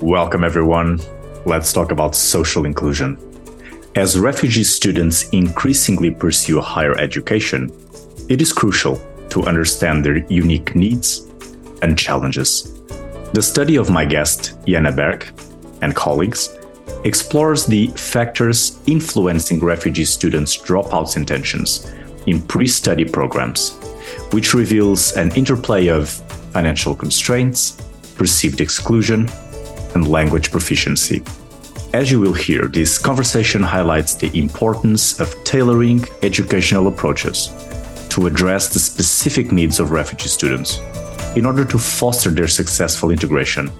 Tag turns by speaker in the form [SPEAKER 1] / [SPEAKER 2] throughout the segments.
[SPEAKER 1] Welcome, everyone. Let's talk about social inclusion. As refugee students increasingly pursue higher education, it is crucial to understand their unique needs and challenges. The study of my guest, Jana Berg, and colleagues explores the factors influencing refugee students' dropouts intentions in pre study programs, which reveals an interplay of financial constraints, perceived exclusion, and language proficiency. As you will hear, this conversation highlights the importance of tailoring educational approaches to address the specific needs of refugee students in order to foster their successful integration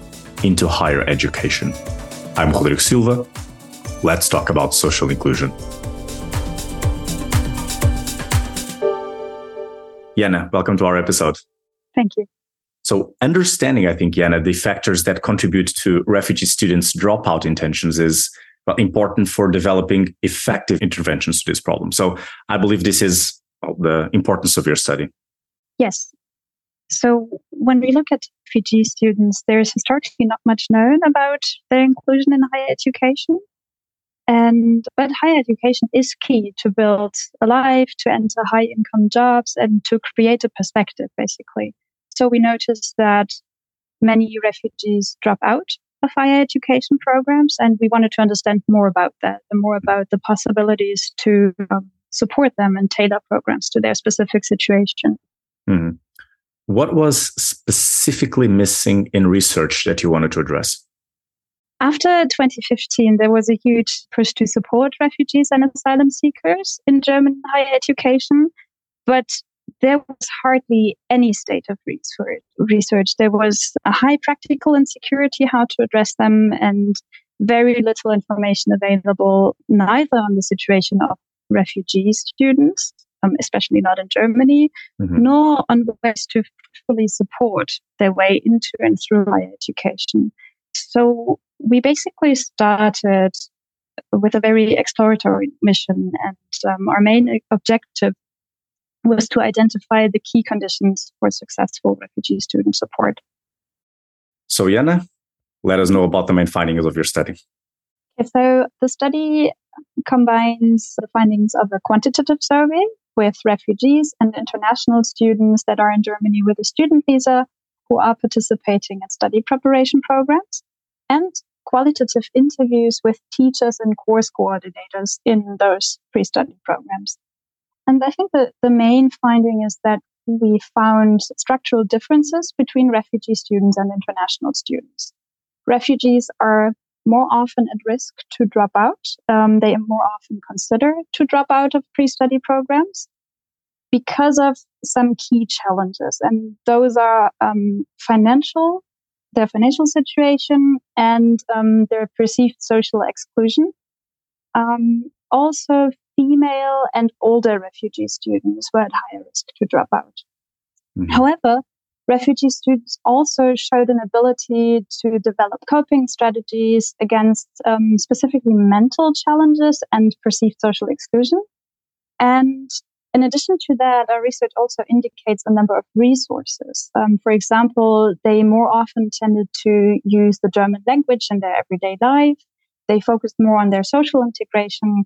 [SPEAKER 1] into higher education. I'm Rodrigo Silva. Let's talk about social inclusion. Jana, welcome to our episode.
[SPEAKER 2] Thank you.
[SPEAKER 1] So, understanding, I think, Jana, the factors that contribute to refugee students' dropout intentions is well, important for developing effective interventions to this problem. So, I believe this is well, the importance of your study.
[SPEAKER 2] Yes. So, when we look at refugee students, there is historically not much known about their inclusion in higher education. And but higher education is key to build a life, to enter high income jobs, and to create a perspective, basically. So we noticed that many refugees drop out of higher education programs, and we wanted to understand more about that and more about the possibilities to um, support them and tailor programs to their specific situation.
[SPEAKER 1] Mm-hmm. What was specifically missing in research that you wanted to address?
[SPEAKER 2] After 2015, there was a huge push to support refugees and asylum seekers in German higher education. But there was hardly any state of research. There was a high practical insecurity how to address them and very little information available, neither on the situation of refugee students, um, especially not in Germany, mm-hmm. nor on ways to fully support their way into and through higher education. So we basically started with a very exploratory mission, and um, our main objective was to identify the key conditions for successful refugee student support.
[SPEAKER 1] So, Jana, let us know about the main findings of your study.
[SPEAKER 2] Okay, so, the study combines the findings of a quantitative survey with refugees and international students that are in Germany with a student visa who are participating in study preparation programs and qualitative interviews with teachers and course coordinators in those pre study programs. And I think that the main finding is that we found structural differences between refugee students and international students. Refugees are more often at risk to drop out. Um, they more often consider to drop out of pre study programs because of some key challenges. And those are um, financial, their financial situation, and um, their perceived social exclusion. Um, also, female and older refugee students were at higher risk to drop out. Mm-hmm. However, refugee students also showed an ability to develop coping strategies against um, specifically mental challenges and perceived social exclusion. And in addition to that, our research also indicates a number of resources. Um, for example, they more often tended to use the German language in their everyday life. They focused more on their social integration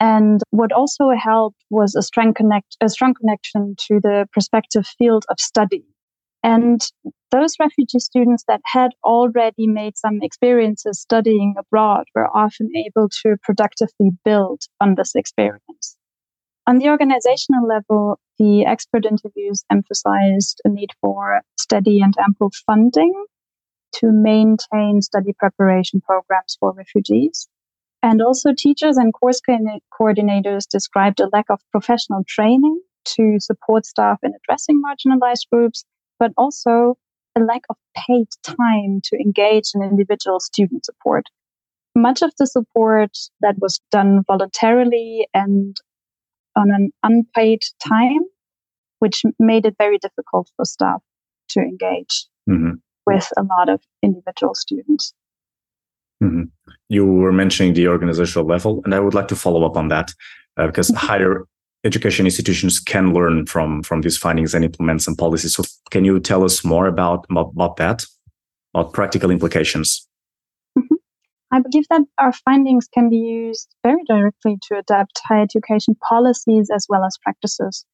[SPEAKER 2] and what also helped was a strong connect, a strong connection to the prospective field of study. And those refugee students that had already made some experiences studying abroad were often able to productively build on this experience. On the organizational level, the expert interviews emphasized a need for steady and ample funding to maintain study preparation programs for refugees. And also, teachers and course coordinators described a lack of professional training to support staff in addressing marginalized groups, but also a lack of paid time to engage in individual student support. Much of the support that was done voluntarily and on an unpaid time, which made it very difficult for staff to engage mm-hmm. with a lot of individual students.
[SPEAKER 1] Mm-hmm. You were mentioning the organizational level, and I would like to follow up on that uh, because mm-hmm. higher education institutions can learn from from these findings and implement some policies. So, can you tell us more about about, about that, about practical implications?
[SPEAKER 2] I believe that our findings can be used very directly to adapt higher education policies as well as practices.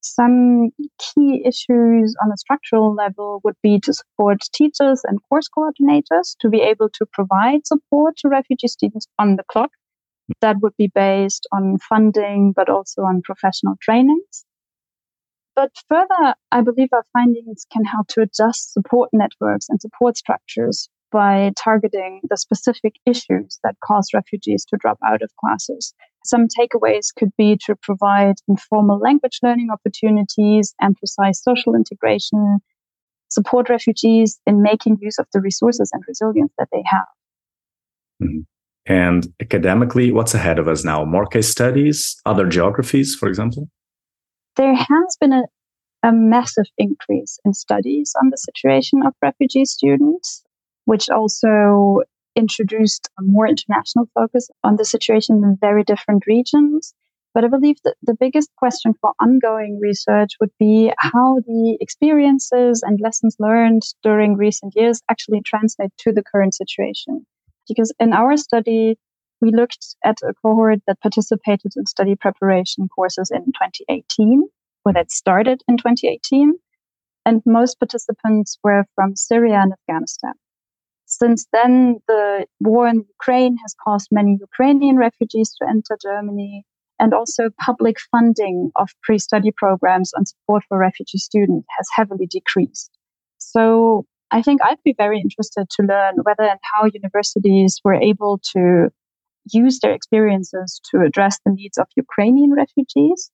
[SPEAKER 2] Some key issues on a structural level would be to support teachers and course coordinators to be able to provide support to refugee students on the clock that would be based on funding, but also on professional trainings. But further, I believe our findings can help to adjust support networks and support structures by targeting the specific issues that cause refugees to drop out of classes. Some takeaways could be to provide informal language learning opportunities, emphasize social integration, support refugees in making use of the resources and resilience that they have.
[SPEAKER 1] Mm-hmm. And academically, what's ahead of us now? More case studies, other geographies, for example?
[SPEAKER 2] There has been a, a massive increase in studies on the situation of refugee students, which also introduced a more international focus on the situation in very different regions. But I believe that the biggest question for ongoing research would be how the experiences and lessons learned during recent years actually translate to the current situation. Because in our study, we looked at a cohort that participated in study preparation courses in 2018, or that started in 2018, and most participants were from Syria and Afghanistan. Since then, the war in Ukraine has caused many Ukrainian refugees to enter Germany, and also public funding of pre study programs and support for refugee students has heavily decreased. So I think I'd be very interested to learn whether and how universities were able to use their experiences to address the needs of Ukrainian refugees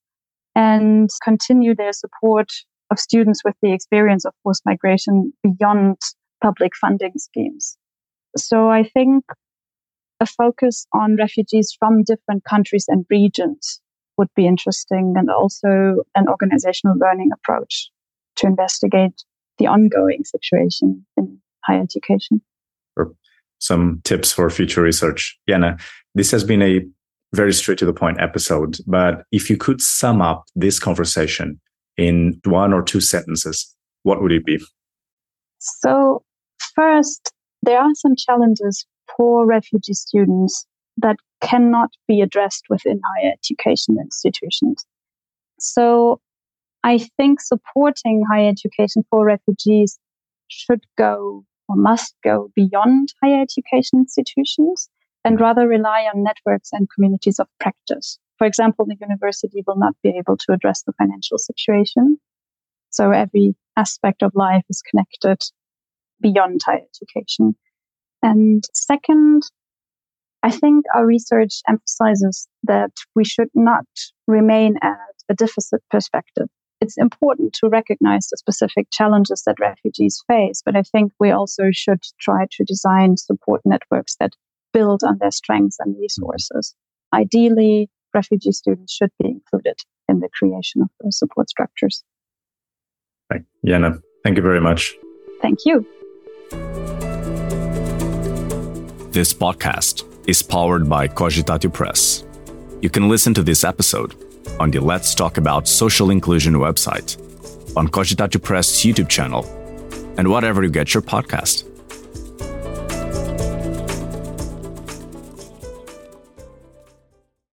[SPEAKER 2] and continue their support of students with the experience of forced migration beyond public funding schemes. So I think a focus on refugees from different countries and regions would be interesting and also an organizational learning approach to investigate the ongoing situation in higher education.
[SPEAKER 1] Some tips for future research. Jana, this has been a very straight to the point episode, but if you could sum up this conversation in one or two sentences, what would it be?
[SPEAKER 2] So, first, there are some challenges for refugee students that cannot be addressed within higher education institutions. So, I think supporting higher education for refugees should go or must go beyond higher education institutions and rather rely on networks and communities of practice. For example, the university will not be able to address the financial situation. So every aspect of life is connected beyond higher education. And second, I think our research emphasizes that we should not remain at a deficit perspective it's important to recognize the specific challenges that refugees face, but I think we also should try to design support networks that build on their strengths and resources. Ideally, refugee students should be included in the creation of those support structures.
[SPEAKER 1] Right. Jana, thank you very much.
[SPEAKER 2] Thank you.
[SPEAKER 1] This podcast is powered by Cogitatio Press. You can listen to this episode on the Let's Talk About Social Inclusion website, on Cogitatio Press YouTube channel, and whatever you get your podcast.